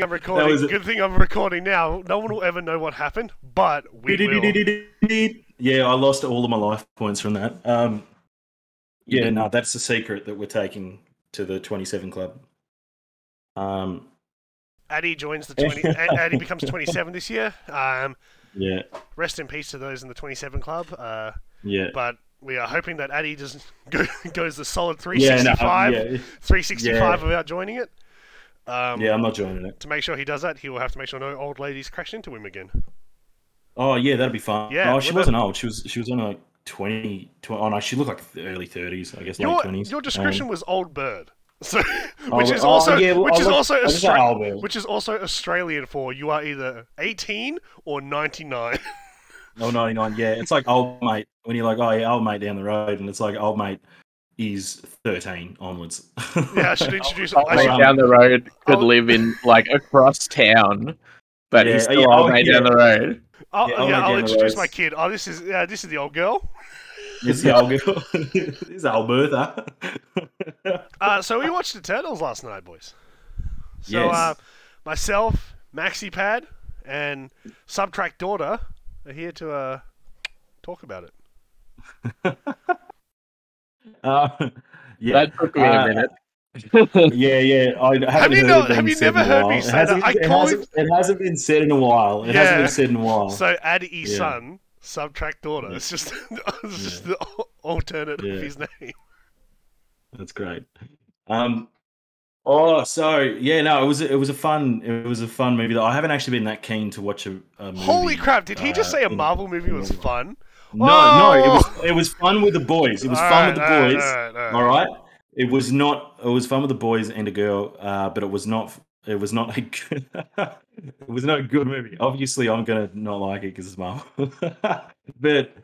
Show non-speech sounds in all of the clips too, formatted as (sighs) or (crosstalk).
I'm recording. Good thing I'm recording now. No one will ever know what happened, but we will. Yeah, I lost all of my life points from that. Um, yeah, no, that's the secret that we're taking to the 27 club. Um, Addy joins the (laughs) 20. A- Addy becomes 27 this year. Um, yeah, rest in peace to those in the 27 club. Uh, yeah. but we are hoping that Addy doesn't (laughs) go, goes the solid Yeah, no, 365, yeah, 365 Yeah. without joining it. Um, yeah, I'm not joining it. To make sure he does that, he will have to make sure no old ladies crash into him again. Oh, yeah, that'd be fun. Yeah, oh, she wasn't old. She was she was only like 20, 20 Oh no, she looked like early 30s, I guess, Your, late 20s. your description Um, was old bird. (laughs) So, Oh, which is oh, also yeah, well, which I is look- also I just say Austra- which is also Australian for you are either 18 or 99. (laughs) Oh, 99, yeah. It's like old mate when you're like, oh, yeah, old mate down the road, and it's like old mate is 13 onwards. yeah, I should introduce. Old I mate down the road could I'll- live in like across town, but Yeah, he's still yeah, old mate yeah. down the road. I'll, Yeah, yeah, I'll introduce my kid. Oh, this is yeah, this is the old girl. It's the old girl. (laughs) it's old Bertha. (laughs) Uh, so we watched the Eternals last night, boys. So Yes. uh, myself, Maxi Pad, and Subtract Daughter are here to uh, talk about it. (laughs) uh, (laughs) yeah. That took me a Uh, minute. (laughs) yeah, yeah. I haven't you heard not- it have you never heard me It say hasn't- that? I it hasn't, it hasn't been said in a while. It Yeah. hasn't been said in a while. So Addy's Yeah. son, Subtract Daughter. It's just (laughs) it's just the al- alternate Yeah. of his name. That's great. Um, oh, so yeah, no, it was it was a fun it was a fun movie. Though I haven't actually been that keen to watch a, a movie. Holy crap! Did he just uh, say a Marvel movie was while. fun? No, no, it Oh! was it was fun with the boys. It was fun Alright, with the alright, boys. alright, alright. All right. It was not. It was fun with the boys and a girl, uh, but it was not. It was not a. (laughs) Good, it was not a good movie. Obviously, I'm gonna not like it because it's Marvel. (laughs) but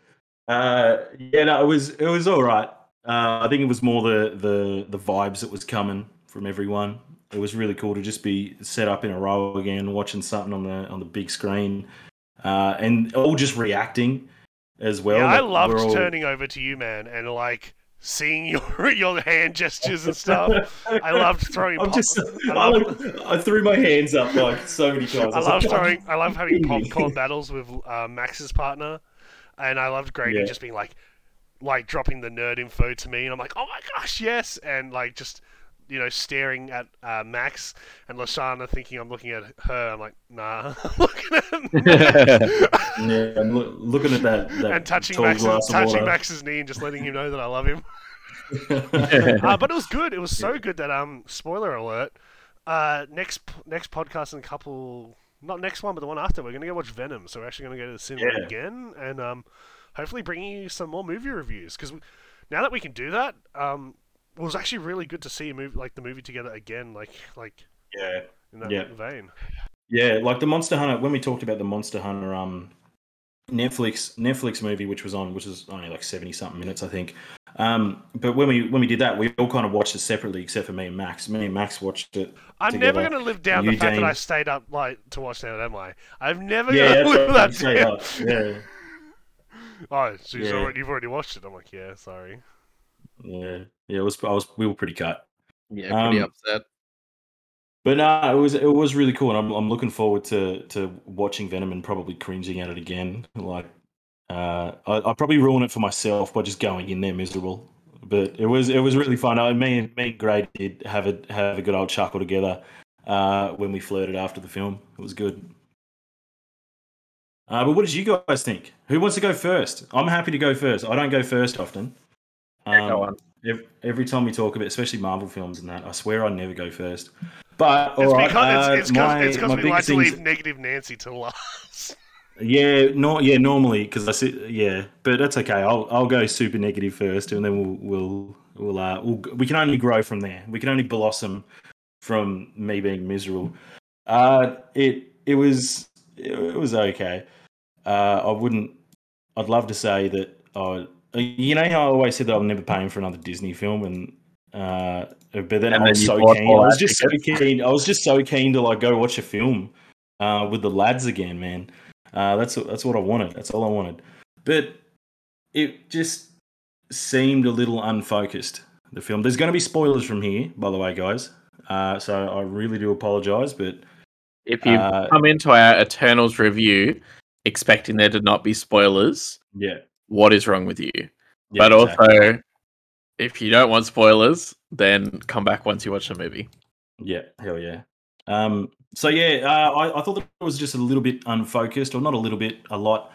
uh, yeah, no, it was. It was all right. Uh, I think it was more the the the vibes that was coming from everyone. It was really cool to just be set up in a row again, watching something on the on the big screen, uh, and all just reacting as well. yeah, I loved all- turning over to you, man, and like seeing (laughs) your your hand gestures and stuff. I loved throwing. (laughs) Pop- just. I (laughs) I, like, I threw my hands up like so many times. I was love like, throwing. I love having popcorn battles with uh, Max's partner, and I loved Grady Yeah. just being like, like dropping the nerd info to me, and I'm like, oh my gosh, yes, and like just. You know, staring at uh, Max and Lashana, thinking I'm looking at her. I'm like, nah, (laughs) looking at (laughs) Max. Yeah, I'm loo- looking at that. that and touching Max's, touching. Max's knee and just letting him know that I love him. (laughs) uh, but it was good. It was so good that um, spoiler alert. Uh, next next podcast in a couple, not next one, but the one after, we're gonna go watch Venom. So we're actually gonna go to the cinema Yeah. again, and um, hopefully bringing you some more movie reviews. Because now that we can do that, um, it was actually really good to see a movie like the movie together again, like like yeah, in that Yeah. vein. yeah, like the Monster Hunter. When we talked about the Monster Hunter, um, Netflix Netflix movie, which was on, which was only like seventy something minutes, I think. Um, but when we when we did that, we all kind of watched it separately, except for me and Max. Me and Max watched it. I'm never gonna live down the You, fact that I stayed up late to watch that, am I? I'm never Yeah, gonna live right, that down. up. Yeah, (laughs) Oh, so you've Yeah. already, you've already watched it. I'm like, yeah, sorry. Yeah, yeah. It was. I was. We were pretty cut. Yeah, pretty Um, upset. But no, it was it was really cool, and I'm I'm looking forward to to watching Venom and probably cringing at it again. Like, uh, I I probably ruin it for myself by just going in there miserable. But it was it was really fun. I me and me and Gray did have a have a good old chuckle together uh, when we flirted after the film. It was good. Uh, but what did you guys think? Who wants to go first? I'm happy to go first. I don't go first often. Yeah, go Um, on. Every, every time we talk about, especially Marvel films and that, I swear I never go first. But It's all right, because uh, it's, it's because my- it's 'cause my we like biggest to things- leave negative Nancy to last. (laughs) Yeah, no, yeah, normally because I sit, yeah, but that's okay. I'll I'll go super negative first, and then we'll we'll we'll uh we'll, we can only grow from there. We can only blossom from me being miserable. Uh, it it was it was okay. Uh, I wouldn't. I'd love to say that. I, you know how I always said that I'm never paying for another Disney film, and uh, but then And I was you so keen. I was just so keen. I was just so keen to like go watch a film uh, with the lads again, man. Uh, that's that's what I wanted. That's all I wanted. But it just seemed a little unfocused. The film. There's going to be spoilers from here, by the way, guys. Uh, so I really do apologise, but If you Uh, come into our Eternals review expecting there to not be spoilers, yeah. What is wrong with you? yeah but exactly. also, if you don't want spoilers, then come back once you watch the movie. Yeah, hell yeah. Um, so yeah, uh, I, I thought that it was just a little bit unfocused, or not a little bit, a lot,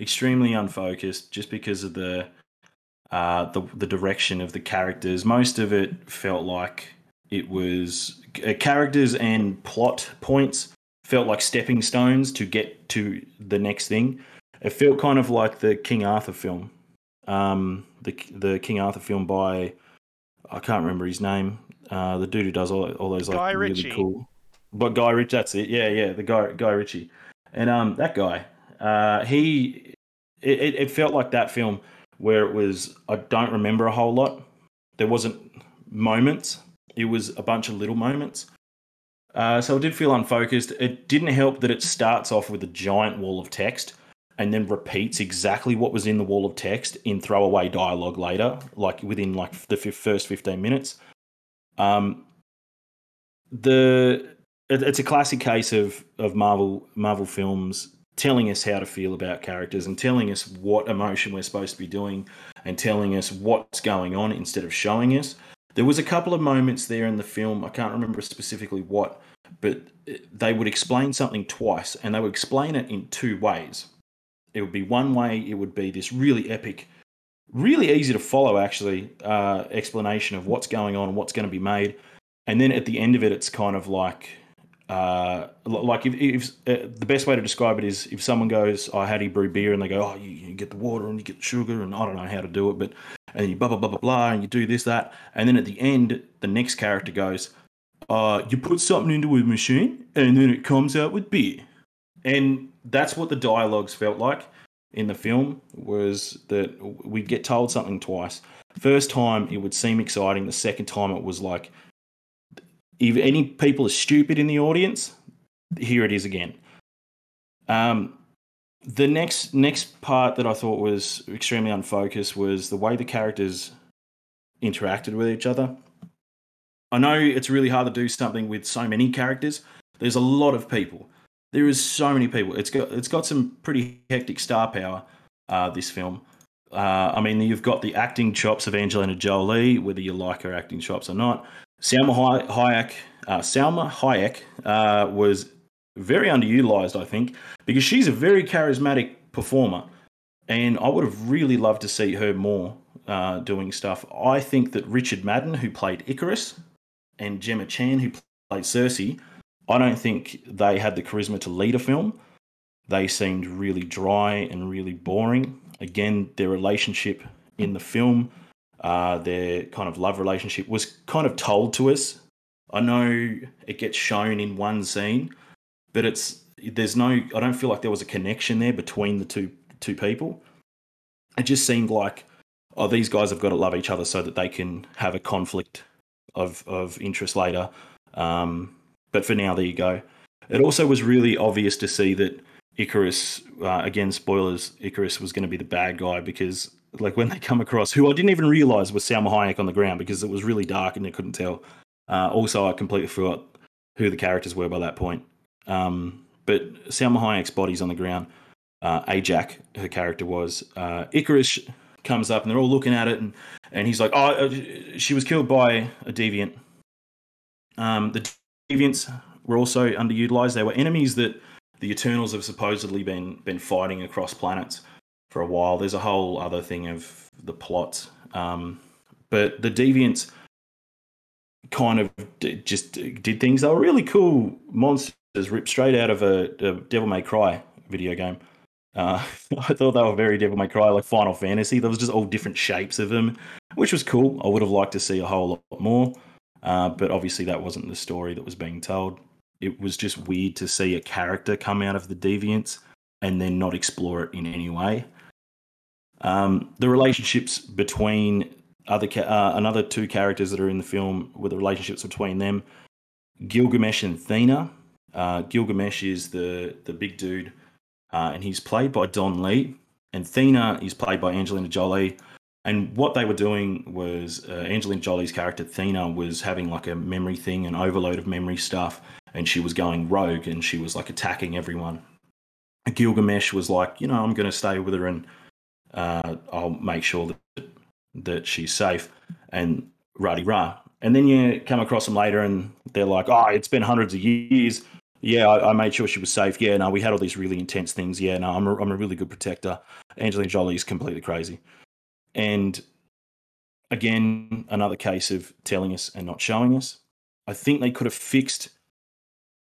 extremely unfocused, just because of the uh, the the direction of the characters. Most of it felt like it was uh, characters and plot points felt like stepping stones to get to the next thing. It felt kind of like the King Arthur film, um, the the King Arthur film by I can't remember his name. Uh, the dude who does all, all those like Guy really Ritchie. cool. But Guy Ritchie, that's it. Yeah, yeah, the guy Guy Ritchie, and um, that guy, uh, he, it, it, it felt like that film where it was. I don't remember a whole lot. There wasn't moments. It was a bunch of little moments. Uh, so it did feel unfocused. It didn't help that it starts off with a giant wall of text and then repeats exactly what was in the wall of text in throwaway dialogue later, like within like the fif- first fifteen minutes. Um, the it, it's a classic case of of Marvel Marvel films telling us how to feel about characters and telling us what emotion we're supposed to be doing and telling us what's going on instead of showing us. There was a couple of moments there in the film. I can't remember specifically what, but they would explain something twice, and they would explain it in two ways. It would be one way. It would be this really epic, really easy to follow, actually, uh, explanation of what's going on what's going to be made. And then at the end of it, it's kind of like, uh, like if, if uh, the best way to describe it is if someone goes, "Oh, how do you brew beer?" and they go, "Oh, you, you get the water and you get the sugar and I don't know how to do it, but and you blah blah blah blah blah and you do this that," and then at the end, the next character goes, uh, "You put something into a machine and then it comes out with beer," and that's what the dialogues felt like in the film was that we'd get told something twice. First time it would seem exciting. The second time it was like, if any people are stupid in the audience, here it is again. Um, the next next part that I thought was extremely unfocused was the way the characters interacted with each other. I know it's really hard to do something with so many characters. There's a lot of people. There is so many people. It's got it's got some pretty hectic star power. Uh, this film. Uh, I mean, you've got the acting chops of Angelina Jolie, whether you like her acting chops or not. Salma Hayek, uh, Salma Hayek uh, was very underutilized, I think, because she's a very charismatic performer, and I would have really loved to see her more uh, doing stuff. I think that Richard Madden, who played Ikaris, and Gemma Chan, who played Sersi, I don't think they had the charisma to lead a film. They seemed really dry and really boring. Again, their relationship in the film, uh, their kind of love relationship, was kind of told to us. I know it gets shown in one scene, but it's there's no. I don't feel like there was a connection there between the two two people. It just seemed like, oh, these guys have got to love each other so that they can have a conflict of of interest later. Um, but for now, there you go. It also was really obvious to see that Ikaris, uh, again, spoilers, Ikaris was going to be the bad guy because, like, when they come across, who I didn't even realize was Salma Hayek on the ground because it was really dark and I couldn't tell. Uh, also, I completely forgot who the characters were by that point. Um, but Salma Hayek's body's on the ground. Uh, Ajak, her character was. Uh, Icarus comes up and they're all looking at it and, and he's like, oh, uh, she was killed by a deviant. Um, the deviants were also underutilized. They were enemies that the Eternals have supposedly been been fighting across planets for a while. There's a whole other thing of the plot, um, but the deviants kind of d- just did things. They were really cool monsters, ripped straight out of a, a Devil May Cry video game. Uh, (laughs) I thought they were very Devil May Cry, like Final Fantasy. There was just all different shapes of them, which was cool. I would have liked to see a whole lot more, uh, but obviously that wasn't the story that was being told. It was just weird to see a character come out of the deviants and then not explore it in any way. Um, the relationships between other ca- uh, another two characters that are in the film, with the relationships between them, Gilgamesh and Thena. Uh, Gilgamesh is the the big dude, uh, and he's played by Don Lee, and Thena is played by Angelina Jolie. And what they were doing was uh, Angelina Jolie's character Thena was having like a memory thing, an overload of memory stuff, and she was going rogue and she was like attacking everyone. Gilgamesh was like, you know, I'm going to stay with her and uh, I'll make sure that that she's safe and rah rah. And then you come across them later and they're like, oh, it's been hundreds of years. Yeah, I, I, made sure she was safe. Yeah, no, we had all these really intense things. Yeah, no, I'm a, I'm a really good protector. Angelina Jolie is completely crazy. And again, another case of telling us and not showing us. I think they could have fixed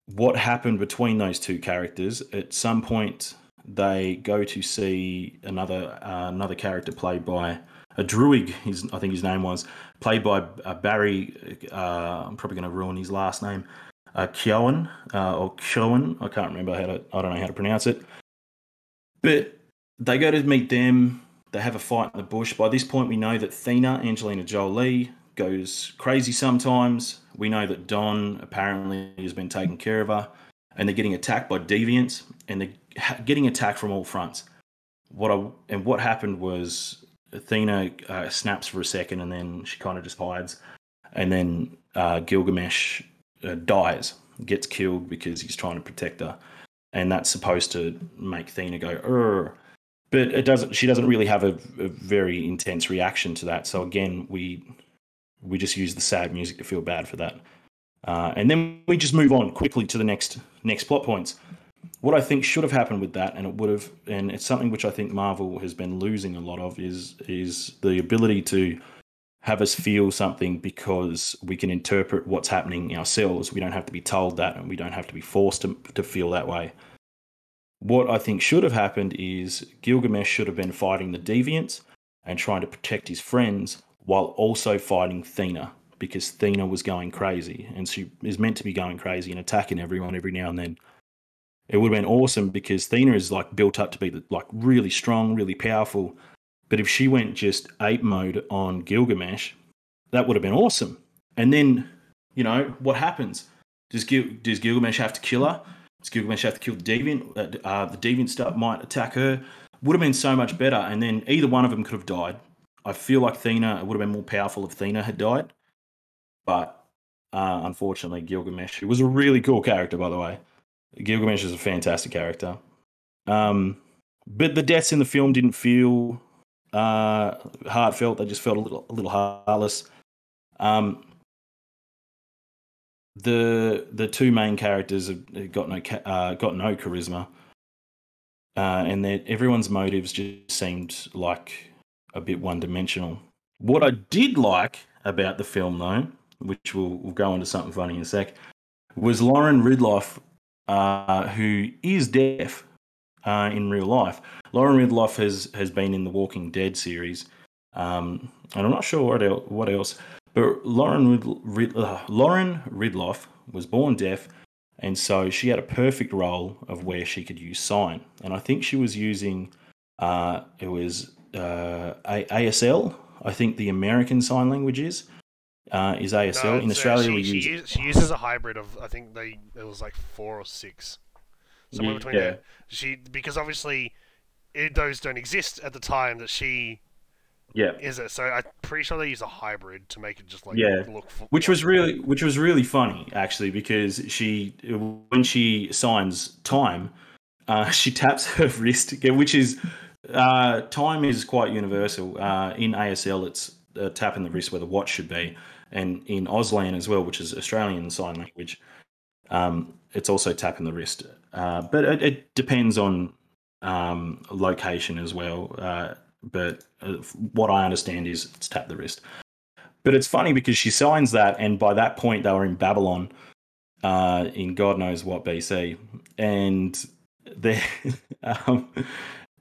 what happened between those two characters. At some point, they go to see another uh, another character played by a druid. His, I think his name was played by uh, Barry. Uh, I'm probably going to ruin his last name. Uh, Keoghan uh, or Keoghan. I can't remember how to. I don't know how to pronounce it. But they go to meet them. They have a fight in the bush. By this point, we know that Thena, Angelina Jolie, goes crazy sometimes. We know that Don apparently has been taking care of her, and they're getting attacked by deviants, and they're getting attacked from all fronts. What I, and what happened was Athena uh, snaps for a second, and then she kind of just hides, and then uh, Gilgamesh uh, dies, gets killed because he's trying to protect her, and that's supposed to make Thena go, Urgh but it doesn't. She doesn't really have a, a, very intense reaction to that. So again, we we just use the sad music to feel bad for that, uh, and then we just move on quickly to the next next plot points. What I think should have happened with that, and it would have, and it's something which I think Marvel has been losing a lot of, is is the ability to have us feel something because we can interpret what's happening ourselves. We don't have to be told that, and we don't have to be forced to to feel that way. What I think should have happened is Gilgamesh should have been fighting the deviants and trying to protect his friends while also fighting Thena because Thena was going crazy and she is meant to be going crazy and attacking everyone every now and then. It would have been awesome because Thena is like built up to be like really strong, really powerful. But if she went just ape mode on Gilgamesh, that would have been awesome. And then, you know, what happens? Does, Gil- does Gilgamesh have to kill her? Gilgamesh have to kill the deviant. Uh, uh, the deviant stuff might attack her. Would have been so much better. And then either one of them could have died. I feel like Thena would have been more powerful if Thena had died. But uh, unfortunately, Gilgamesh, who was a really cool character, by the way. Gilgamesh is a fantastic character. Um, but the deaths in the film didn't feel uh, heartfelt. They just felt a little, a little heartless. Um, the the two main characters have got no uh, got no charisma, uh, and that everyone's motives just seemed like a bit one dimensional. What I did like about the film, though, which we'll, we'll go into something funny in a sec, was Lauren Ridloff, uh, who is deaf uh, in real life. Lauren Ridloff has has been in the Walking Dead series, um, and I'm not sure what else, what else but Lauren, Rid- uh, Lauren Ridloff was born deaf, and so she had a perfect role of where she could use sign. And I think she was using uh, it was uh, ASL. I think the American Sign Language is uh, is ASL. No, In Australia, she, we use she uses a hybrid of I think they it was like four or six somewhere Yeah. between there. She because obviously it, those don't exist at the time that she yeah. is it. So I'm pretty sure they use a hybrid to make it just like Yeah. look. f- which was really which was really funny actually because she when she signs time uh, (laughs) she taps her wrist which is uh, time is quite universal uh, in asl it's uh, tapping the wrist where the watch should be and in auslan as well which is australian sign language um, it's also tapping the wrist uh, but it, it depends on um, location as well uh, but uh, what i understand is it's tap the wrist. But it's funny because she signs that, and by that point, they were in Babylon, uh, in God knows what BC, and they, (laughs) um,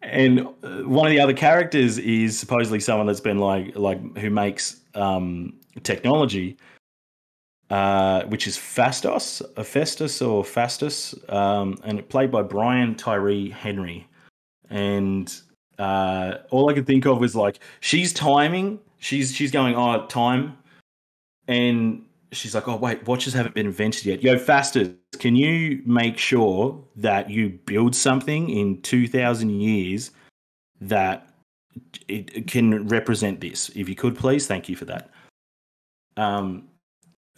and uh, one of the other characters is supposedly someone that's been like like who makes um, technology, uh, which is Phastos, Festus or Fastus, um, and played by Brian Tyree Henry, and uh, all I could think of was like she's timing. She's she's going oh time, and she's like oh wait watches haven't been invented yet. Yo Fastus, can you make sure that you build something in two thousand years that it can represent this? If you could please, thank you for that. Um,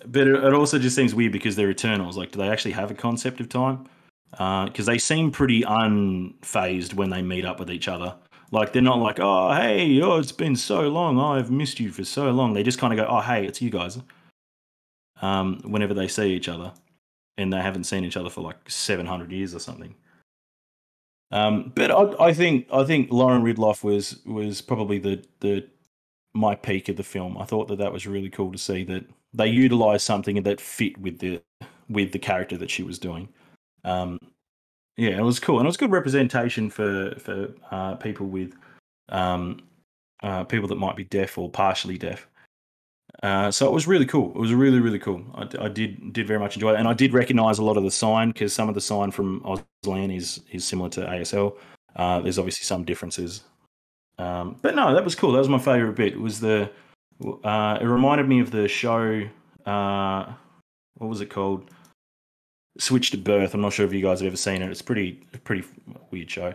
but it, it also just seems weird because they're Eternals. Like, do they actually have a concept of time? Because they seem pretty unfazed when they meet up with each other. Like, they're not like, oh, hey, oh, it's been so long. I've missed you for so long. They just kind of go, oh, hey, it's you guys. Um, whenever they see each other, and they haven't seen each other for like seven hundred years or something. Um, but I, I think I think Lauren Ridloff was was probably the the my peak of the film. I thought that that was really cool to see that they utilized something that fit with the with the character that she was doing. Um, yeah, it was cool, and it was good representation for for uh, people with um, uh, people that might be deaf or partially deaf. Uh, so it was really cool. It was really really cool. I, I did did very much enjoy it, and I did recognize a lot of the sign because some of the sign from Auslan is is similar to ASL. Uh, there's obviously some differences, um, but no, that was cool. That was my favorite bit. Was the uh, it reminded me of the show. Uh, what was it called? Switched at Birth. I'm not sure if you guys have ever seen it. It's pretty pretty weird show.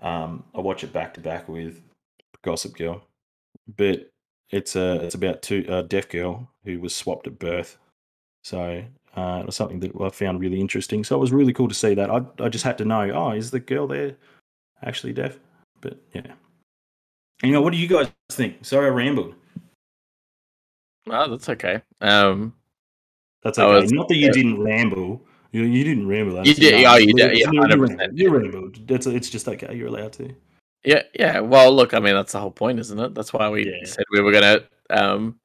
Um, I watch it back to back with Gossip Girl, but it's a it's about two a deaf girl who was swapped at birth. So uh, it was something that I found really interesting. So it was really cool to see that. I I just had to know. Oh, is the girl there actually deaf? But yeah. You know, what do you guys think? Sorry, I rambled. Oh, that's okay. Um, That's okay. was- Not that you didn't ramble. You, you didn't ramble. You did- oh, you did, yeah, you, 100%. You rambled. That's it's just okay. You're allowed to. yeah, yeah. Well, look, I mean, that's the whole point, isn't it? That's why we Yeah. said we were gonna, um,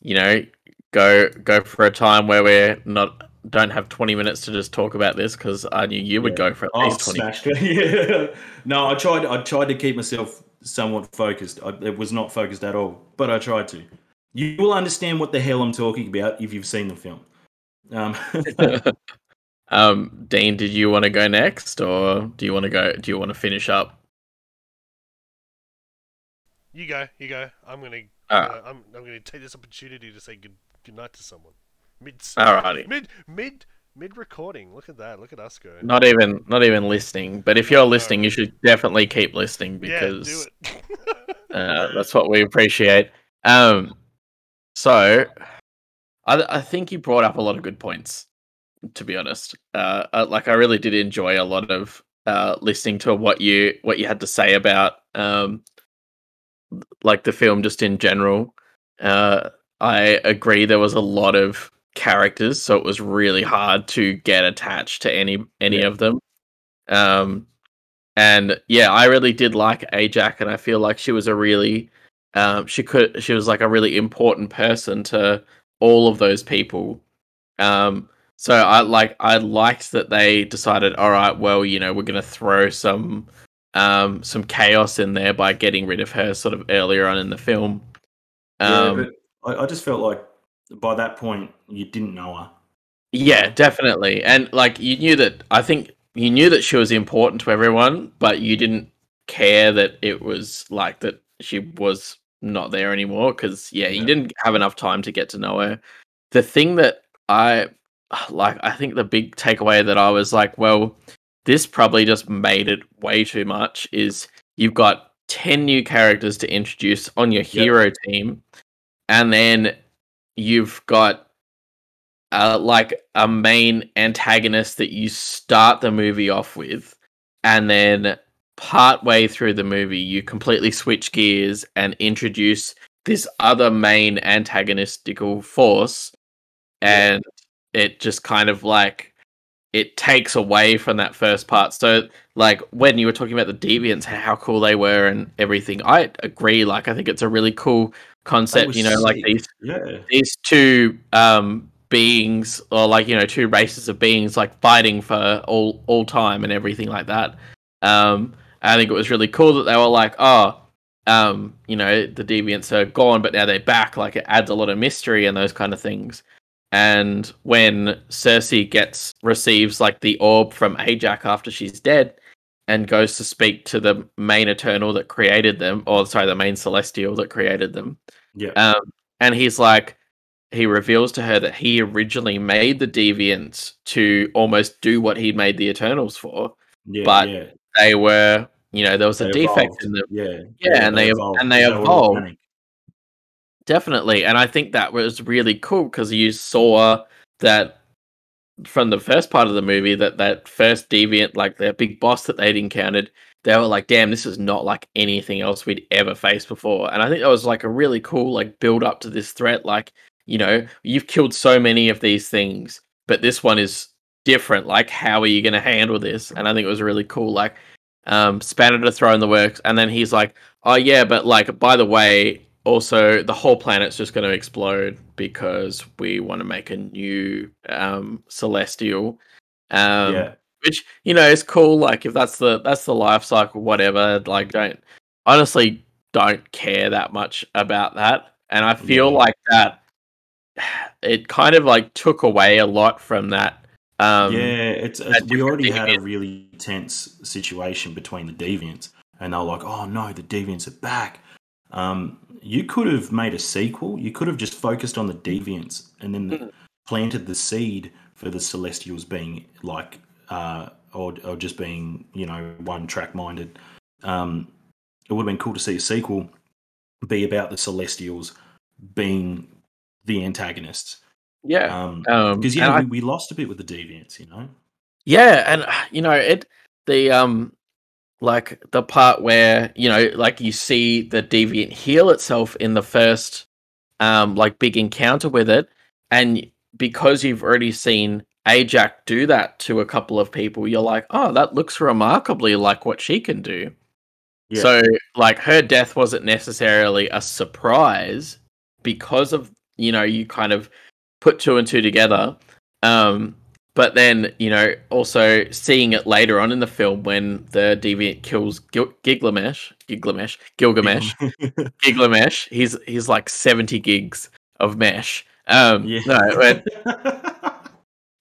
you know, go go for a time where we're not don't have twenty minutes to just talk about this because I knew you would Yeah. go for at Oh, least twenty. smashed it. (laughs) yeah. No, I tried. I tried to keep myself somewhat focused. I, it was not focused at all, but I tried to. You will understand what the hell I'm talking about if you've seen the film. Um, (laughs) (laughs) um, Dean, did you want to go next, or do you want to go? Do you want to finish up? You go, you go. I'm gonna, uh, I'm, I'm gonna take this opportunity to say good, good night to someone. Mid, Alrighty. mid, mid, mid recording. Look at that. Look at us go. Not even, not even listening. But if you're no. listening, you should definitely keep listening yeah, because do it. (laughs) Uh, that's what we appreciate. Um, so I, I think you brought up a lot of good points. To be honest, uh, like I really did enjoy a lot of uh, listening to what you what you had to say about um, like the film just in general. Uh, I agree there was a lot of characters, so it was really hard to get attached to any any Yeah. of them. Um, and yeah, I really did like Ajax, and I feel like she was a really um, she could she was like a really important person to all of those people. Um, so I like I liked that they decided, all right, well, you know, we're gonna throw some um some chaos in there by getting rid of her sort of earlier on in the film. Um, yeah, but I, I just felt like by that point you didn't know her. Yeah, definitely. And like you knew that I think you knew that she was important to everyone, but you didn't care that it was like that she was not there anymore because yeah, you Yeah. didn't have enough time to get to know her. The thing that I (sighs) like I think the big takeaway that I was like, well, this probably just made it way too much is you've got 10 new characters to introduce on your hero team and then you've got uh, like a main antagonist that you start the movie off with, and then part way through the movie, you completely switch gears and introduce this other main antagonistical force, and it just kind of like it takes away from that first part. So, like when you were talking about the deviants, how cool they were and everything, I agree. Like, I think it's a really cool concept. You know, like these Yeah, these two um beings or like you know two races of beings like fighting for all all time and everything like that um i think it was really cool that they were like oh um you know the deviants are gone but now they're back like it adds a lot of mystery and those kind of things and when sersi gets receives like the orb from ajax after she's dead and goes to speak to the main eternal that created them or sorry the main celestial that created them yeah, um, and he's like, he reveals to her that he originally made the deviants to almost do what he made the Eternals for. yeah, but yeah. They were, you know, there was a They defect in them. Yeah, Yeah, and they- and they were evolved. organic. Definitely, and I think that was really cool because you saw that from the first part of the movie that that first deviant, like the big boss that they'd encountered, they were like, "Damn, this is not like anything else we'd ever faced before." And I think that was like a really cool like build up to this threat. Like, you know, you've killed so many of these things, but this one is different. Like, how are you going to handle this? And I think it was really cool. Like, um, Spanner to throw in the works, and then he's like, "Oh yeah, but like by the way, also the whole planet's just going to explode because we want to make a new um, celestial." Um, yeah, which you know is cool. Like if that's the that's the life cycle, whatever. Like don't honestly don't care that much about that, and I feel Yeah. like that (sighs) it kind of like took away a lot from that. Um, yeah. It's, it's we already had a really tense situation between the deviants, and they were like, "Oh no, the deviants are back." Um, you could have made a sequel. You could have just focused on the deviants and then Mhm. planted the seed for the Celestials being like, uh, or or just being you know one track minded. Um, it would have been cool to see a sequel be about the Celestials being the antagonists. yeah, Um, um, because and yeah, I- we, we lost a bit with the deviants, you know. Yeah, and you know it the um like the part where you know like you see the deviant heal itself in the first um like big encounter with it, and because you've already seen Ajax do that to a couple of people, you're like, oh, that looks remarkably like what she can do. Yeah. So like her death wasn't necessarily a surprise because of you know you kind of put two and two together. Um, but then you know also seeing it later on in the film when the deviant kills Gil- Gilgamesh, (laughs) Gilgamesh, Gilgamesh, Gilgamesh. He's he's like seventy gigs of mesh. Um, yeah. no, when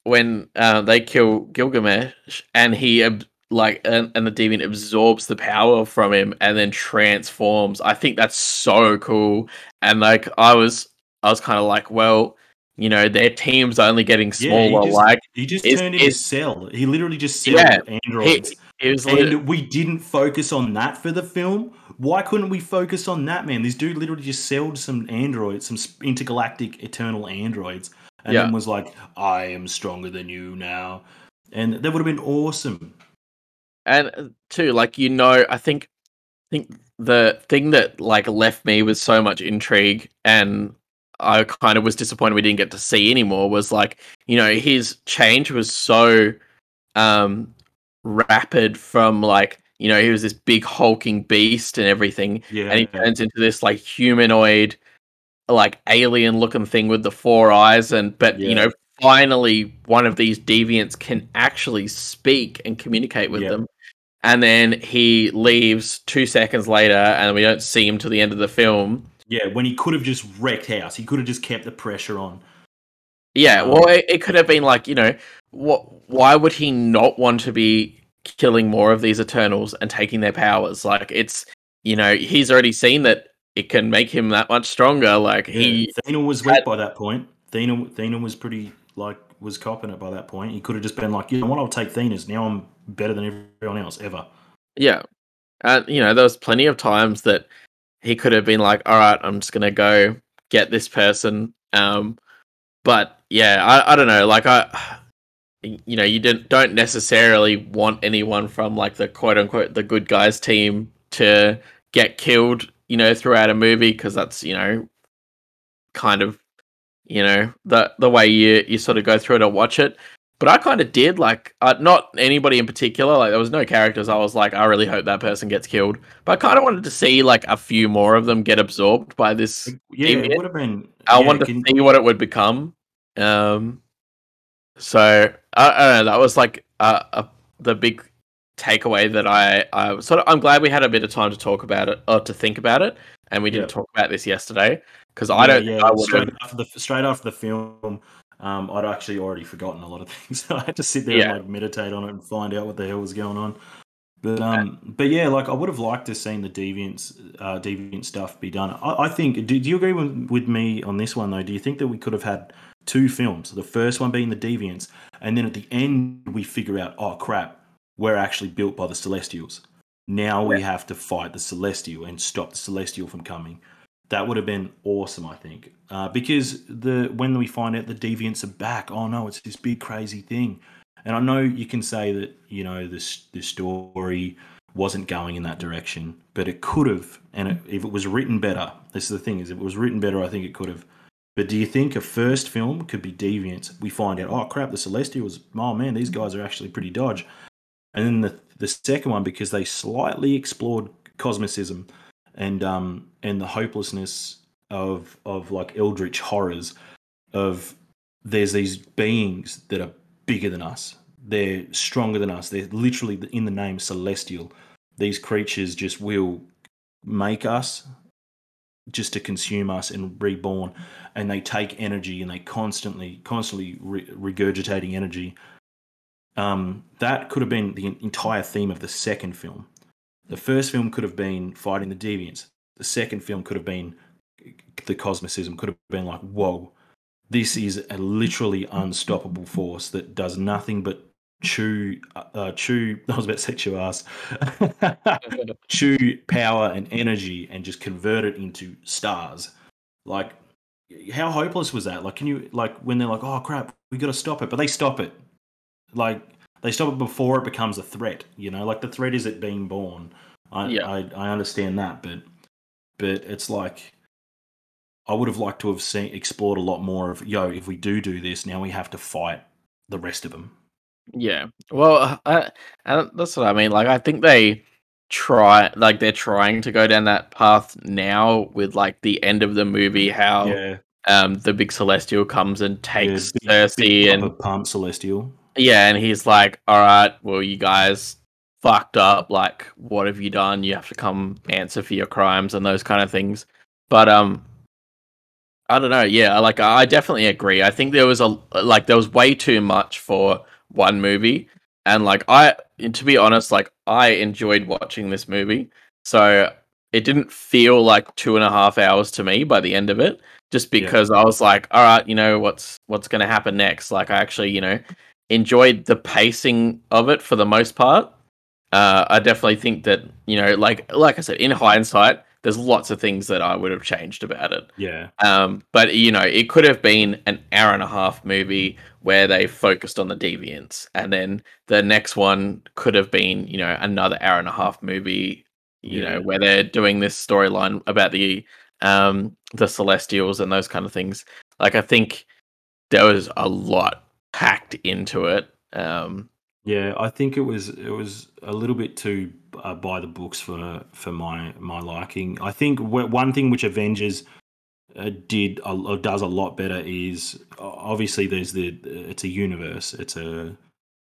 when uh, they kill Gilgamesh and he ab- like and, and the deviant absorbs the power from him and then transforms. I think that's so cool. And like I was I was kind of like, well, you know, their team's only getting Yeah, he smaller. just- like he just is- turned into is- Cell. He literally just celled Yeah, androids. it was lit- and we didn't focus on that for the film. Why couldn't we focus on that, man? This dude literally just sold some androids, some intergalactic eternal androids, and Yeah. then was like, "I am stronger than you now," and that would have been awesome. and uh, too like you know i think I think the thing that like left me with so much intrigue and i kind of was disappointed we didn't get to see anymore was like you know his change was so um rapid from like you know he was this big hulking beast and everything Yeah, and he turns into this like humanoid like alien looking thing with the four eyes and but you know finally one of these deviants can actually speak and communicate with Yeah. them. And then he leaves two seconds later and we don't see him till the end of the film yeah. When he could have just wrecked house, he could have just kept the pressure on. yeah well it, it could have been like you know what why would he not want to be killing more of these eternals and taking their powers like it's you know he's already seen that it can make him that much stronger like he Yeah, Thena was weak by that point. Thena, Thena was pretty like was copping it by that point. He could have just been like, you know what, I'll take Thena's. Now I'm better than everyone else ever. Yeah. And, you know, there was plenty of times that he could have been like, all right, I'm just to go get this person. Um, but yeah, I, I don't know. Like, I, (sighs) you know, you didn't, don't necessarily want anyone from like the quote unquote the good guys team to get killed, you know, throughout a movie because that's, you know, kind of, you know, the, the way you, you sort of go through it or watch it but I kind of did like uh, not anybody in particular. Like there was no characters. I was like, I really hope that person gets killed. But I kind of wanted to see like a few more of them get absorbed by this. Yeah, Deviant. it would have been. I yeah, wanted can- to see what it would become. Um, so I, I don't know. That was like uh, a, the big takeaway that I I sort of. I'm glad we had a bit of time to talk about it or to think about it, and we didn't Yeah. talk about this yesterday because I don't. think I straight after the straight after the film, um, I'd actually already forgotten a lot of (laughs) things. So I had to sit there Yeah. and like meditate on it and find out what the hell was going on. But um, but yeah, like I would have liked to seen the deviants, uh, deviant stuff be done. I, I think. Do, do you agree with, with me on this one though? Do you think that we could have had two films? The first one being the deviants, and then at the end we figure out, oh crap, we're actually built by the Celestials. Now we have to fight the Celestial and stop the Celestial from coming. That would have been awesome, I think, uh, because the when we find out the deviants are back, oh no, it's this big crazy thing, and I know you can say that you know this this story wasn't going in that direction, but it could have, and it, if it was written better, this is the thing: is if it was written better, I think it could have. But do you think a first film could be deviant? We find out, oh crap, the Celestials, oh man, these guys are actually pretty dodge. And then the the second one, because they slightly explored cosmicism and um and the hopelessness of of like eldritch horrors of there's these beings that are bigger than us. They're stronger than us. They're literally in the name celestial. These creatures just will make us just to consume us and reborn. And they take energy and they constantly constantly re- regurgitating energy. Um, that could have been the entire theme of the second film the first film could have been fighting the deviants. The second film could have been the cosmicism. Could have been like, whoa, this is a literally unstoppable force that does nothing but chew, uh, chew. (laughs) I was about to say chew ass, (laughs) chew power and energy, and just convert it into stars. Like, how hopeless was that? Like, can you like when they're like, oh crap, we got to stop it, but they stop it. Like they stop it before it becomes a threat. You know, like the threat is it being born. I, yeah. I, I understand that, but but it's like I would have liked to have seen explored a lot more of yo. If we do do this, now we have to fight the rest of them. Yeah, well, I, I, that's what I mean. Like, I think they try, like, they're trying to go down that path now with like the end of the movie. How yeah. um the big celestial comes and takes yeah, big, Sersi big and pump celestial. Yeah, and he's like, "All right, well, you guys fucked up. Like, what have you done? You have to come answer for your crimes and those kind of things." But um, I don't know. Yeah, like I definitely agree. I think there was a like there was way too much for one movie, and like I, to be honest, like I enjoyed watching this movie, so it didn't feel like two and a half hours to me by the end of it just because yeah. I was like, all right, you know what's what's going to happen next. Like I actually, you know, enjoyed the pacing of it for the most part. Uh, I definitely think that you know, like like I said, in hindsight, there's lots of things that I would have changed about it. Yeah. Um, but you know, it could have been an hour and a half movie where they focused on the deviants, and then the next one could have been, you know, another hour and a half movie, you yeah. know, where they're doing this storyline about the um the Celestials and those kind of things. Like I think there was a lot packed into it. Um, yeah, I think it was it was a little bit too uh, by the books for for my my liking. I think one thing which Avengers uh, did uh, does a lot better is obviously there's the it's a universe, it's a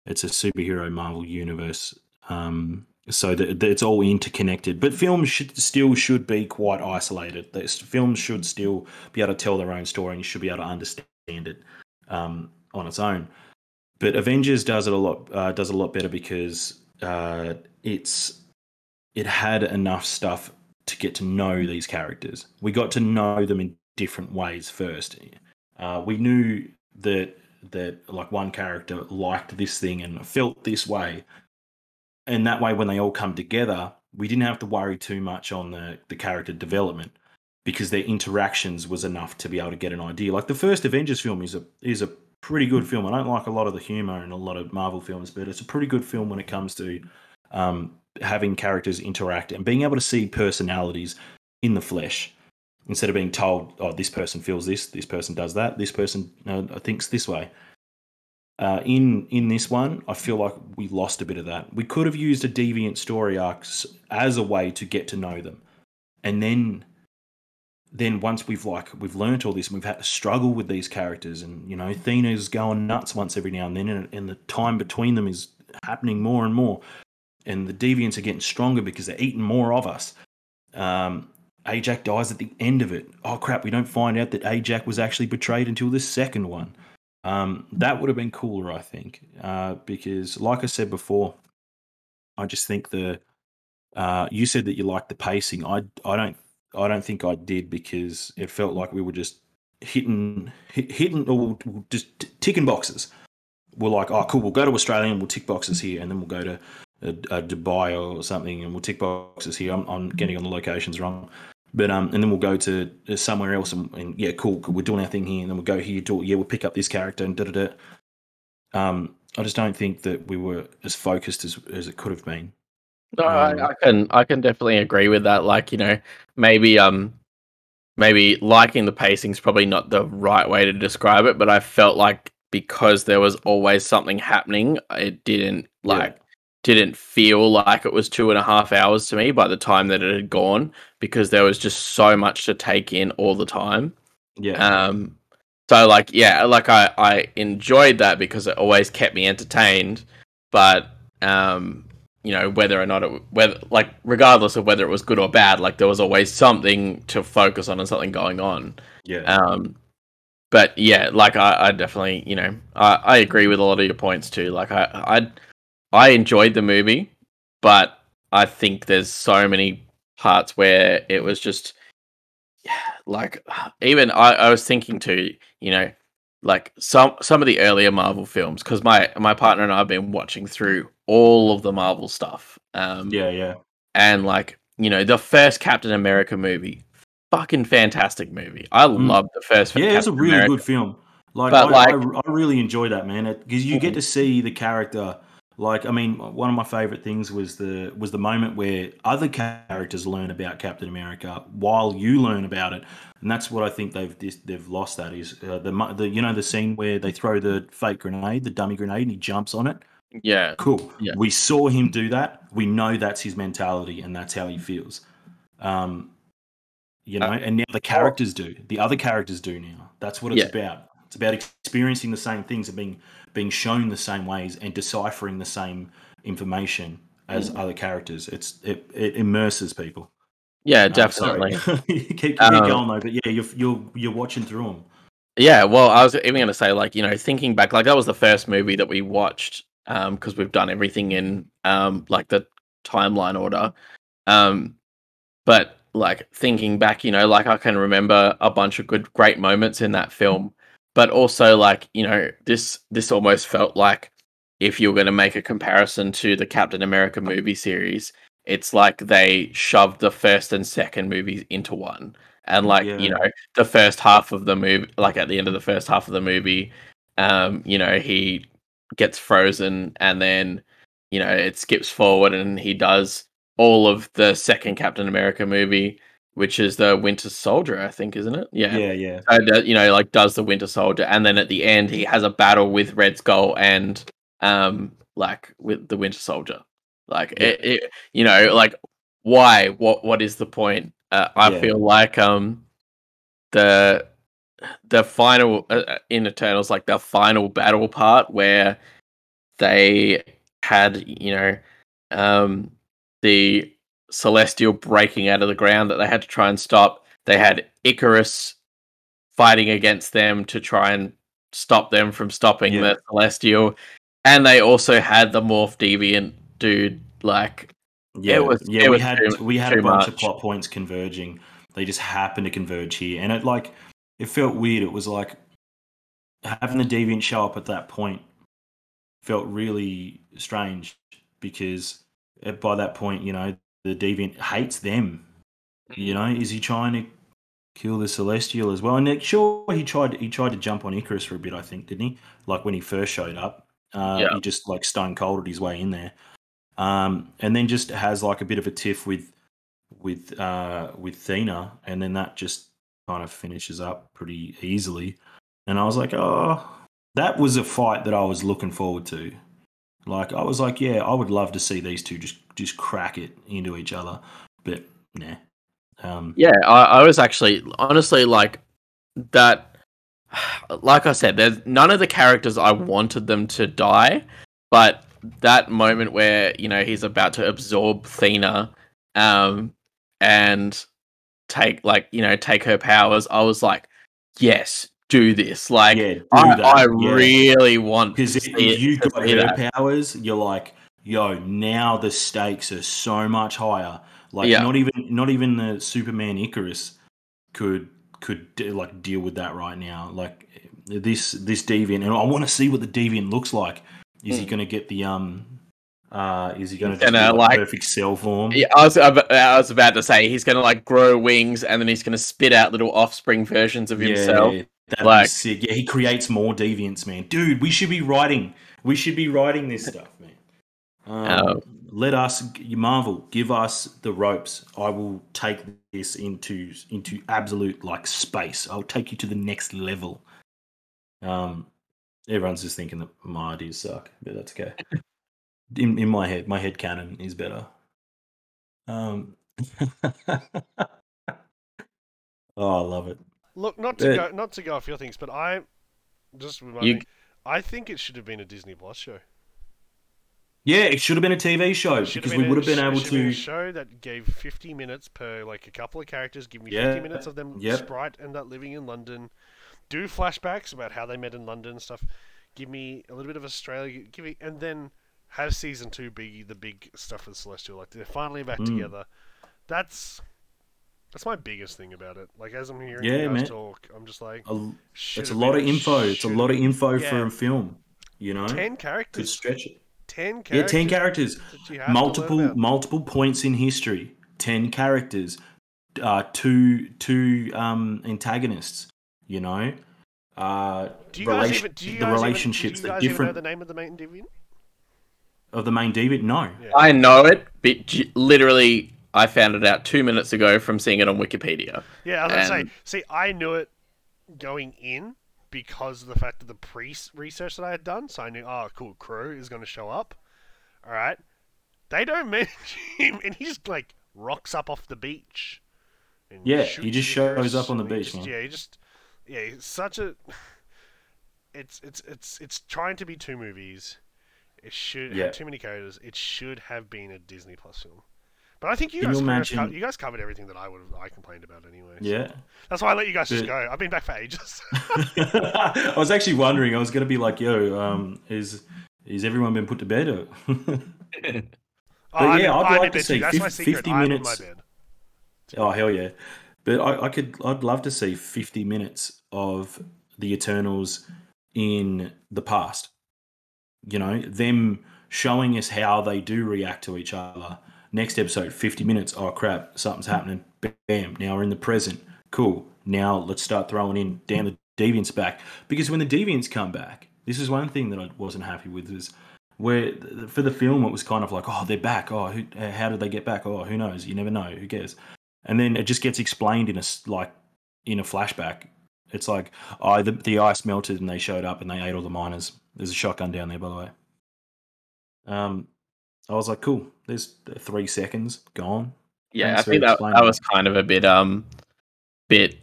it's a superhero Marvel universe. Um, so that, that it's all interconnected. But films should still should be quite isolated. This, films should still be able to tell their own story, and you should be able to understand it. Um, on its own. But Avengers does it a lot uh, does a lot better because uh, it's it had enough stuff to get to know these characters. We got to know them in different ways first. Uh, we knew that that like one character liked this thing and felt this way, and that way when they all come together, we didn't have to worry too much on the the character development because their interactions was enough to be able to get an idea. Like the first Avengers film is a is a pretty good film. I don't like a lot of the humor in a lot of Marvel films, but it's a pretty good film when it comes to um, having characters interact and being able to see personalities in the flesh instead of being told, "Oh, this person feels this, this person does that, this person uh, thinks this way." Uh, in in this one, I feel like we lost a bit of that. We could have used a deviant story arcs as a way to get to know them, and then then once we've like we've learnt all this and we've had to struggle with these characters and you know Athena's going nuts once every now and then and, and the time between them is happening more and more. And the deviants are getting stronger because they're eating more of us. Um, Ajak dies at the end of it. Oh crap we don't find out that Ajax was actually betrayed until the second one. Um, that would have been cooler I think uh, because like I said before I just think the uh, you said that you like the pacing. I I don't I don't think I did because it felt like we were just hitting, hitting, or just ticking boxes. We're like, oh, cool, we'll go to Australia and we'll tick boxes here, and then we'll go to uh, uh, Dubai or something and we'll tick boxes here. I'm, I'm, getting on the locations wrong, But um, and then we'll go to uh, somewhere else, and, and yeah, cool, cool, we're doing our thing here, and then we'll go here, do yeah, we'll pick up this character and da da da. Um, I just don't think that we were as focused as as it could have been. No, Um, I, I can I can definitely agree with that. Like you know, maybe um, maybe liking the pacing is probably not the right way to describe it, but I felt like because there was always something happening, it didn't Yeah. like didn't feel like it was two and a half hours to me by the time that it had gone because there was just so much to take in all the time. Yeah, Um, so like yeah, like I I enjoyed that because it always kept me entertained, but um, you know whether or not it whether like regardless of whether it was good or bad, like there was always something to focus on and something going on. yeah, Um, but yeah, like I, I definitely you know I, I agree with a lot of your points too. Like I I I enjoyed the movie, but I think there's so many parts where it was just Yeah, like (sighs) even I, I was thinking too, you know, like some some of the earlier Marvel films because my my partner and I have been watching through all of the Marvel stuff. Um, yeah, yeah. and like you know the first Captain America movie, fucking fantastic movie. I Mm. love the first. Yeah, it's a really America. good film. Like, I, like- I, I really enjoy that man because you Mhm. get to see the character. Like, I mean, one of my favorite things was the was the moment where other characters learn about Captain America while you learn about it, and that's what I think they've they've lost. That is uh, the the you know the scene where they throw the fake grenade, the dummy grenade, and he jumps on it. Yeah, Cool. Yeah. We saw him do that. We know that's his mentality and that's how he feels. Um, you know, Uh, and now the characters do. The other characters do now. That's what it's Yeah. about. It's about experiencing the same things and being being shown the same ways and deciphering the same information as Mm. other characters. It's it, it immerses people. yeah, Uh, sorry. definitely. (laughs) keep keep Um, going though, but yeah, you're you're you're watching through them. Yeah, well, I was even going to say, like, you know, thinking back, like that was the first movie that we watched, um, because we've done everything in, um, like the timeline order, um, but like thinking back, you know, like I can remember a bunch of good, great moments in that film, but also like, you know, this this almost felt like if you were going to make a comparison to the Captain America movie series, it's like they shoved the first and second movies into one, and like you know the first half of the movie like at the end of the first half of the movie um you know he gets frozen and then you know it skips forward and he does all of the second captain america movie which is the winter soldier i think isn't it yeah, Yeah, yeah. So, you know like does the winter soldier and then at the end he has a battle with red skull and um like with the winter soldier like Yeah. it, it you know like why what what is the point uh, i Yeah. feel like um the the final uh, uh, in eternals like the final battle part where they had you know um the celestial breaking out of the ground that they had to try and stop they had Ikaris fighting against them to try and stop them from stopping Yeah. the celestial and they also had the morph deviant dude like Yeah, was- yeah. it we was had too- we had a bunch of much. plot points converging. They just happened to converge here, and it like it felt weird. It was like having the deviant show up at that point felt really strange because by that point, you know, the deviant hates them. You know, is he trying to kill the celestial as well? And sure, he tried. He tried to jump on Ikaris for a bit, I think, didn't he? Like when he first showed up, uh, Yeah. he just like stone colded his way in there um, and then just has like a bit of a tiff with with uh, with Thena, and then that just kind of finishes up pretty easily. And I was like, oh, that was a fight that I was looking forward to. Like I was like, yeah, I would love to see these two just just crack it into each other, but nah. Um, Yeah, I, I was actually honestly like that. (sighs) Like I said, there's none of the characters I wanted them to die, but that moment where you know he's about to absorb Thena, um, and take like you know take her powers, I was like, yes, do this. Like yeah, do I, that. I yeah. really want Because if see if it- you to got her that. powers, you're like, yo, now the stakes are so much higher. Like Yeah. not even not even the Superman Ikaris could could like deal with that right now. Like this this deviant, and I want to see what the deviant looks like. Is he Mm. going to get the um? Uh, is he going to He's just gonna, like, like- perfect cell form? Yeah, I was I was about to say he's gonna like grow wings and then he's gonna spit out little offspring versions of himself. That'd Like- be sick. Yeah, he creates more deviants, man. Dude, we should be writing. We should be writing this stuff, man. Um, Oh. Let us, Marvel, give us the ropes. I will take this into into absolute like space. I'll take you to the next level. Um, everyone's just thinking that my ideas suck, but that's okay. (laughs) in in my head, my head canon is better. Um. (laughs) oh, I love it. Look, not to go not to go off your things, but I just remind You- me, I think it should have been a Disney Plus show. Yeah, it should have been a TV show because we would have been able been to. a show that gave 50 minutes per like a couple of characters. Give me Yeah, 50 minutes of them yep. sprite and that living in London. Do flashbacks about how they met in London and stuff. Give me a little bit of Australia. Give me and then have season two be the big stuff with Celestial. Like they're finally back Mm. together. That's that's my biggest thing about it. Like as I'm hearing Yeah, you guys man. talk, I'm just like, a- it's a lot of info. It's a lot of have- info for a film. You know, ten could characters. stretch it. Ten Yeah, characters. ten characters, that you have to learn multiple multiple points in history. Ten characters, uh, two two um, antagonists. You know, uh, Do you guys even? Do you the guys even- relationships do you that guys even know different the name of the main deviant? of the main deviant. No, Yeah. I know it, but literally I found it out two minutes ago from seeing it on Wikipedia. Yeah, I was gonna And- say. See, I knew it going in because of the fact of the pre research that I had done. So I knew, oh, cool, Kro is going to show up. All right. They don't (laughs) mention him, and he just like rocks up off the beach. and Yeah, he just shows up on the beach, just- man. Yeah, he just yeah, he's such a. (sighs) It's it's it's it's trying to be two movies. It should Yeah. have too many characters. It should have been a Disney Plus film. But I think you Can guys, you much you guys covered everything that I would have I complained about anyway. so- yeah. that's why I let you guys just go. I've been back for ages. (laughs) (laughs) I was actually wondering. I was going to be like, "Yo, um, is is everyone been put to bed?" (laughs) Or... Oh, I'm yeah, I'd I'm like to see my 50 minutes. my bed. Oh hell yeah! But I, I could, I'd love to see fifty minutes of the Eternals in the past. You know, them showing us how they do react to each other. Next episode, fifty minutes. Oh crap, something's happening. Bam! Now we're in the present. Cool. Now let's start throwing in. Damn, the deviants back. Because when the deviants come back, this is one thing that I wasn't happy with. Is where for the film it was kind of like, oh, they're back. Oh, who, uh, how did they get back? Oh, who knows? You never know. Who cares? And then it just gets explained in a like in a flashback. It's like, oh, the, the ice melted and they showed up and they ate all the miners. There's a shotgun down there, by the way. Um, I was like, cool. There's three seconds gone. Yeah, Thanks I think that, that was kind of a bit um bit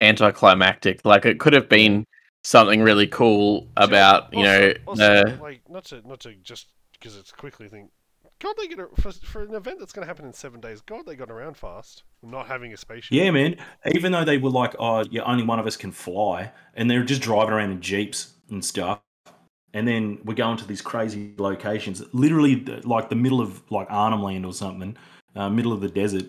anticlimactic. Like it could have been something really cool about, you know, also, the like not to not to just because it's quickly think. God, they get a, for, for an event that's going to happen in seven days. God, they got around fast. Not having a spaceship. Yeah, man. Even though they were like, oh, yeah, only one of us can fly, and they're just driving around in jeeps and stuff. And then we're going to these crazy locations, literally like the middle of like Arnhem Land or something, uh, middle of the desert.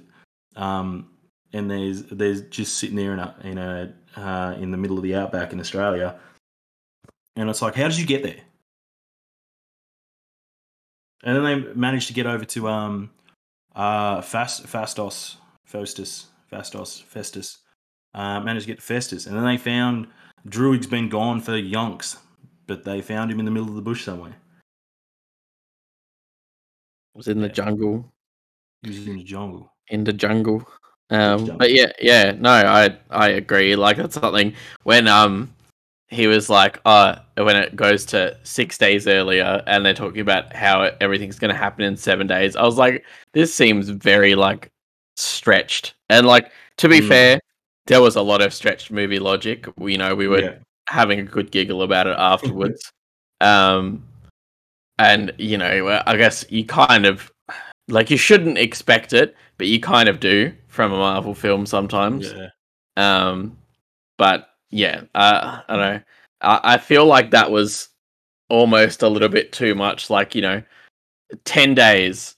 Um, and there's there's just sitting there in a in a uh, in the middle of the outback in Australia, and it's like, how did you get there? And then they managed to get over to um, uh, Fast, Phastos, Faustus, Phastos, Festus. Uh, managed to get to Festus, and then they found Druig's been gone for yonks, but they found him in the middle of the bush somewhere. was in the jungle. He was in the jungle. in the jungle. Um, jungle. but yeah, yeah, no, I I agree. Like that's something when um he was like, uh, when it goes to six days earlier, and they're talking about how everything's going to happen in seven days. I was like, this seems very like stretched. And like to be Mm. fair, there was a lot of stretched movie logic. We you know we were Yeah. Having a good giggle about it afterwards. (laughs) um, and you know, I guess you kind of like you shouldn't expect it, but you kind of do from a Marvel film sometimes. Yeah. Um, but yeah, uh, I don't know. I, I feel like that was almost a little bit too much. Like you know, ten days,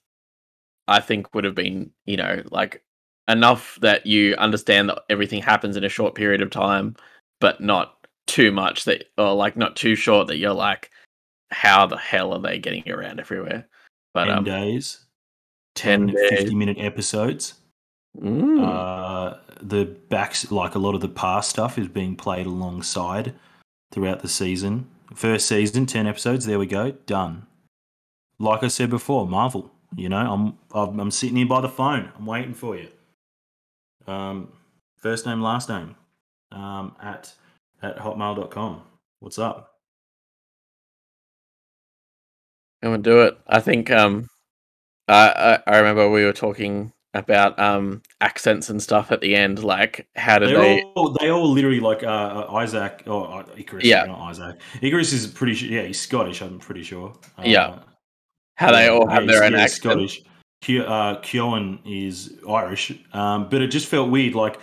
I think would have been you know like enough that you understand that everything happens in a short period of time, but not too much that or like not too short that you're like, how the hell are they getting around everywhere? But 10 um, days, 10 days. 50 minute episodes. Mm. Uh, the backs, like a lot of the past stuff, is being played alongside throughout the season. First season, 10 episodes, there we go, done. Like I said before, Marvel, you know, I'm, I'm, I'm sitting here by the phone, I'm waiting for you. Um, first name, last name, um, at, at hotmail.com. What's up? Come and do it. I think um, I, I I remember we were talking about um accents and stuff at the end. Like, how did they? all they all literally like uh, uh, Isaac or uh, Ikaris. Yeah. not Isaac. Ikaris is pretty sure. Yeah, he's Scottish. I'm pretty sure. Uh, Yeah. How they all have yeah, their own yeah, accent. Scottish. Ke- uh, Keoghan is Irish, um, but it just felt weird. Like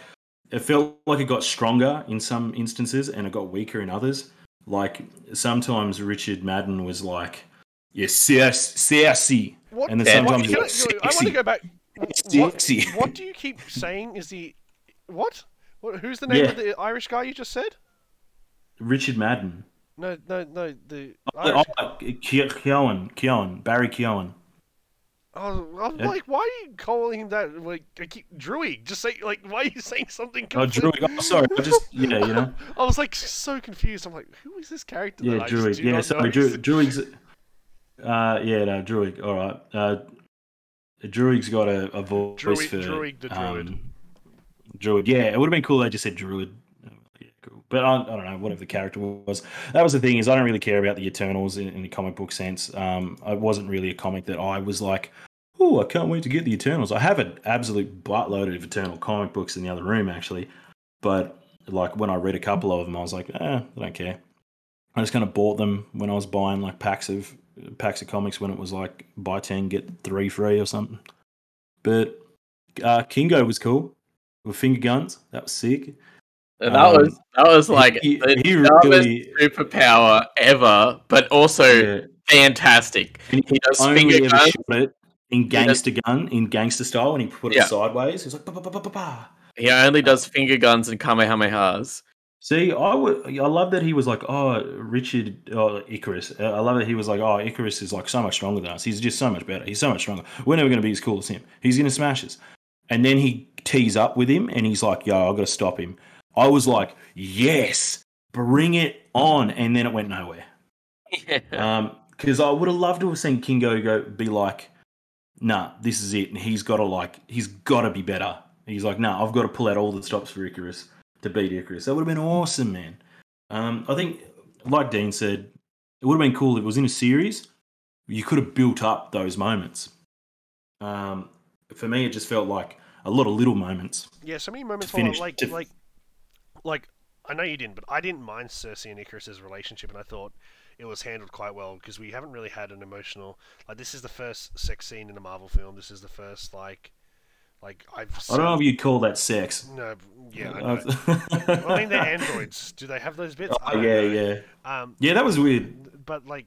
it felt like it got stronger in some instances and it got weaker in others. Like sometimes Richard Madden was like, "Yes, sassy," What? and then Yeah. sometimes What- like, I, I want to go back. (laughs) What, what do you keep saying is the what? what who's the name Yeah. of the Irish guy you just said? Richard Madden. No, no, no. The Oh, Irish. oh, Ke- Keoghan, Keoghan, Barry Keoghan. Oh, I'm Yeah. like, why are you calling him that? Like, I keep Druid. Just say like, why are you saying something? Oh, completely- Druid. Oh, sorry. I just (laughs) yeah, you know. I was like so confused. I'm like, who is this character? Yeah, I Druid. do Yeah, sorry. Dru-? Druid's. Uh, yeah, no, Druid. All right. Uh, Druid's got a, a voice Druid- for Druid the Druid. um, Druid. Yeah, it would have been cool. They just said Druid. But I, I don't know. Whatever the character was, that was the thing. Is I don't really care about the Eternals in, in the comic book sense. Um, it wasn't really a comic that I was like, oh, I can't wait to get the Eternals. I have an absolute buttload of Eternal comic books in the other room actually, but like when I read a couple of them, I was like, eh, I don't care. I just kind of bought them when I was buying like packs of packs of comics when it was like buy ten get three free or something. But uh, Kingo was cool with finger guns. That was sick. And that Um, was that was like he, the he really superpower ever, but also yeah, fantastic. and He does only finger ever guns. shot it in gangster gun in gangster style when he put it Yeah. sideways. He was like, ba, ba, ba, ba, ba, ba. He only does finger guns and kamehamehas. See, I would. I love that he was like, oh, Richard, oh, Ikaris. Uh, I love that he was like, oh, Ikaris is like so much stronger than us. He's just so much better. He's so much stronger. We're never going to be as cool as him. He's going to smash us. And then he tees up with him, and he's like, yo, I've got to stop him. I was like, yes, bring it on. And then it went nowhere. Um, because I would have loved to have seen Kingo go be like, nah, this is it, and he's got to like, he's got to be better. He's like, nah, I've got to pull out all the stops for Ikaris to beat Ikaris. That would have been awesome, man. Um, I think, like Dean said, it would have been cool if it was in a series. You could have built up those moments. Um, for me, it just felt like a lot of little moments. Yeah, so many moments To where finish- like to- like like I know you didn't, but I didn't mind Sersi and Ikaris's relationship, and I thought it was handled quite well because we haven't really had an emotional like this is the first sex scene in a Marvel film. This is the first like like I've. I don't know if you'd call that sex. No, yeah, I, know. I mean they're androids. Do they have those bits? (laughs) Oh, yeah, know. yeah. Um, Yeah, that was weird. but like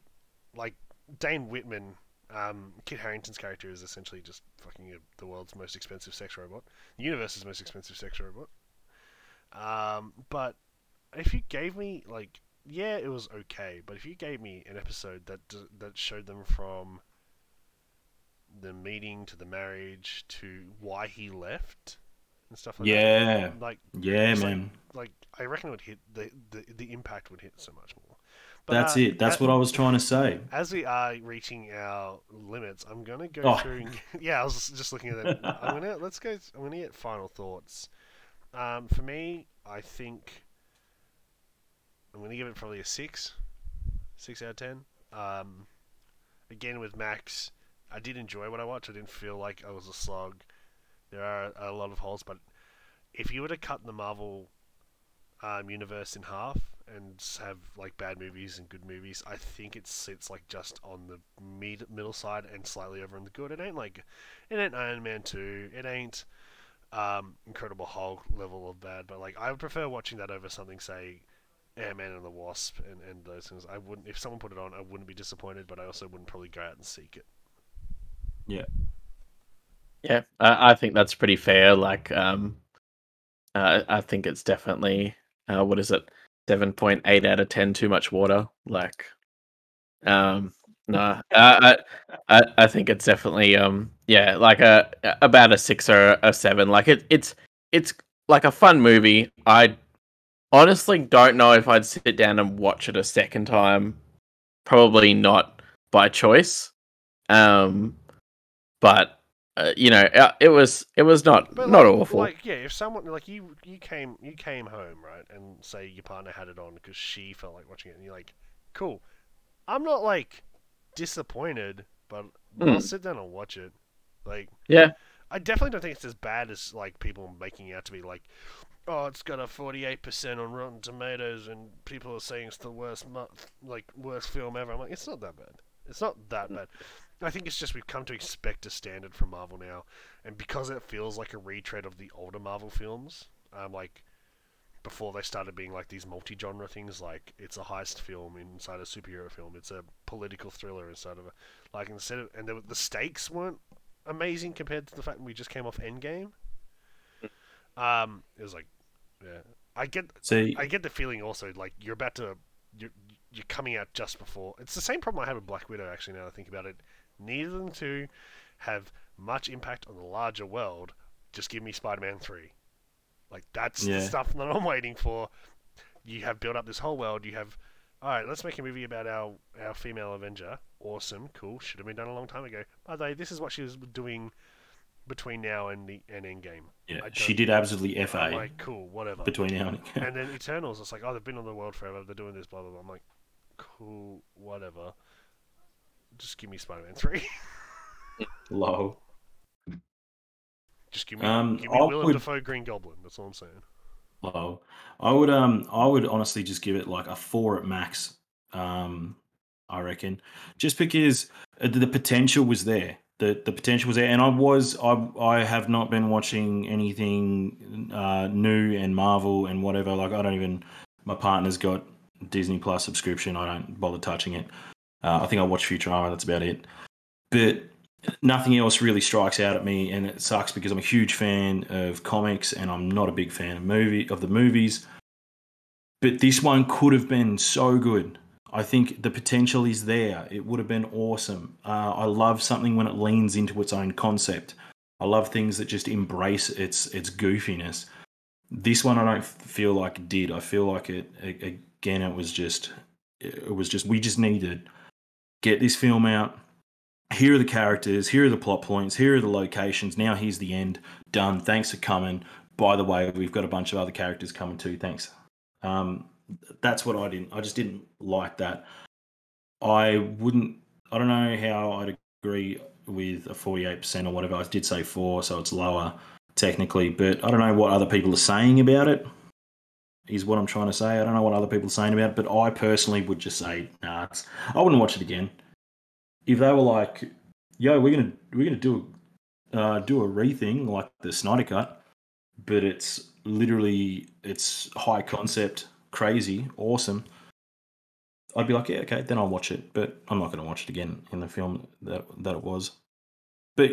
like Dane Whitman, um, Kit Harington's character is essentially just fucking a, the world's most expensive sex robot, the universe's most expensive sex robot. Um, but if you gave me like, yeah, it was okay. But if you gave me an episode that d- that showed them from the meeting to the marriage to why he left and stuff like that. Yeah, that, like yeah, It's like- man. like I reckon it would hit the the, the impact would hit so much more. But, That's uh, it. That's a- what I was trying to say. as we are reaching our limits, I'm gonna go Oh. through. and- (laughs) yeah, I was just- just looking at that. I'm gonna let's go. I'm gonna get final thoughts. Um, for me, I think I'm gonna give it probably a six, six out of ten. Um, again with Max, I did enjoy what I watched. I didn't feel like I was a slog. There are a lot of holes, but if you were to cut the Marvel um, universe in half and have like bad movies and good movies, I think it sits like just on the mid middle side and slightly over on the good. It ain't like it ain't Iron Man two. It ain't um, Incredible Hulk level of bad, but like I would prefer watching that over something say Ant Man and the Wasp and, and those things. I wouldn't if someone put it on, I wouldn't be disappointed, but I also wouldn't probably go out and seek it. Yeah, I, I think that's pretty fair. Like, um, uh, I think it's definitely uh, what is it, seven point eight out of ten. Too much water. Like, um, No, I, I, I think it's definitely um, yeah, like a about a six or a seven. Like it, it's it's like a fun movie. I honestly don't know if I'd sit down and watch it a second time. Probably not by choice. Um, but uh, you know, uh, it was it was not But not like, awful. Like, yeah, if someone like you, you came, you came home, right, and say your partner had it on because she felt like watching it, and you're like, cool. I'm not like disappointed, but I'll Mm. sit down and watch it. Like, yeah, I definitely don't think it's as bad as like people making it out to be. Like, oh, it's got a 48% on Rotten Tomatoes, and people are saying it's the worst, mu- like worst film ever. I'm like, it's not that bad. It's not that bad. I think it's just we've come to expect a standard from Marvel now, and because it feels like a retread of the older Marvel films, um, like before they started being like these multi-genre things, like it's a heist film inside a superhero film, it's a political thriller inside of a like instead of and the, the stakes weren't amazing compared to the fact we just came off Endgame. Um, it was like, yeah, I get See, I get the feeling also like you're about to you're you're coming out just before. It's the same problem I had with Black Widow actually. Now that I think about it, neither of them two have much impact on the larger world. Just give me Spider-Man three. Like that's the stuff that I'm (laughs) waiting for. You have built up this whole world. You have, all right. Let's make a movie about our our female Avenger. Awesome, cool. Should have been done a long time ago. By the way, this is what she was doing between now and the and Endgame. yeah, she did absolutely I'm fa like, cool, whatever. between now and And (laughs) then Eternals, it's like, oh, they've been on the world forever. They're doing this, blah blah blah. I'm like, cool, whatever. Just give me Spider-Man three. (laughs) low. Just give me, Um, give me Willem would- Dafoe Green Goblin. That's all I'm saying. Low. I would um I would honestly just give it like a four at max. Um, I reckon, just because uh, the potential was there. The the potential was there, and I was I I have not been watching anything uh, new and Marvel and whatever. Like I don't even. My partner's got Disney Plus subscription. I don't bother touching it. Uh, I think I watch Futurama. That's about it. But nothing else really strikes out at me, and it sucks because I'm a huge fan of comics, and I'm not a big fan of movie of the movies. But this one could have been so good. I think the potential is there. It would have been awesome. Uh, I love something when it leans into its own concept. I love things that just embrace its its goofiness. This one I don't feel like it did. I feel like it a- again. It was just it was just we just needed to get this film out here are the characters, here are the plot points, here are the locations. Now here's the end. Done. Thanks for coming. By the way, we've got a bunch of other characters coming too. Thanks. Um, that's what I didn't. I just didn't like that. I wouldn't. I don't know how I'd agree with a forty-eight percent or whatever. I did say four, so it's lower technically, but I don't know what other people are saying about it. Is what I'm trying to say. I don't know what other people are saying about it, but I personally would just say, nah, I wouldn't watch it again if they were like, "Yo, we're gonna we're gonna do a uh, do a rething like the Snyder Cut," but it's literally it's high concept, crazy, awesome. I'd be like, yeah, okay, then I'll watch it, but I'm not to watch it again in the film that that it was. But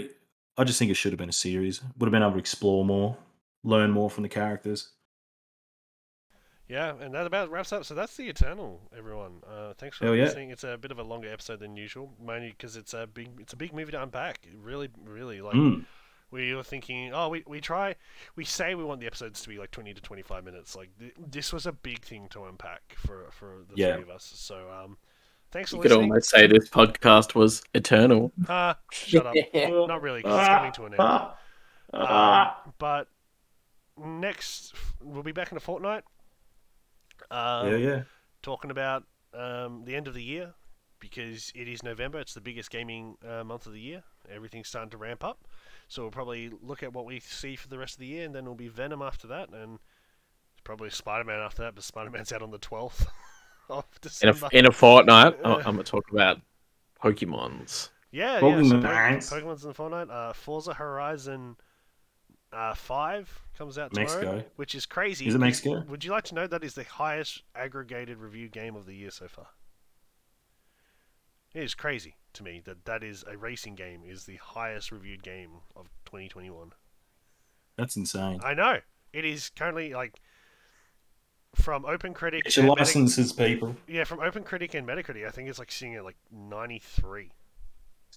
I just think it should have been a series. Would have been able to explore more, learn more from the characters. Yeah, and that about wraps up. So that's the Eternal, everyone. Uh, thanks for Hell yeah. listening. It's a bit of a longer episode than usual, mainly because it's a big it's a big movie to unpack. It really, really like. Mm. we were thinking, oh, we, we try, we say we want the episodes to be like 20 to 25 minutes. Like, th- this was a big thing to unpack for, for the Yeah. three of us. So, um, thanks for you could listening. almost say this podcast was eternal. Ah, shut up. (laughs) Not really, 'cause it's coming to an end. Ah, Um, ah. but next, we'll be back in a fortnight. Um, yeah, yeah. talking about um, the end of the year because it is November. It's the biggest gaming uh, month of the year. Everything's starting to ramp up. So we'll probably look at what we see for the rest of the year, and then it'll be Venom after that, and probably Spider Man after that. But Spider Man's out on the 12th (laughs) of In a, in a fortnight, (laughs) I'm going to talk about Pokemons. yeah, yeah. So Pokemon. Pokemon, Pokemon's in the fortnight. Uh, Forza Horizon uh, 5 comes out tomorrow, Mexico. which is crazy. Is it Mexico? Would you like to know that is the highest aggregated review game of the year so far? It is crazy to me that that is a racing game is the highest reviewed game of 2021. That's insane. I know it is currently like from OpenCritic. Get your and Metac- licenses, people. yeah, from OpenCritic and Metacritic, I think it's like sitting at like 93.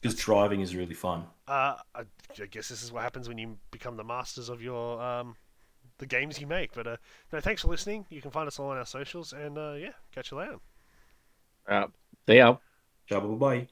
Because driving is really fun. Uh, I, I guess this is what happens when you become the masters of your um, the games you make. But uh, no, thanks for listening. You can find us all on our socials, and uh, yeah, catch you later. Uh, see ya. Jabba bye.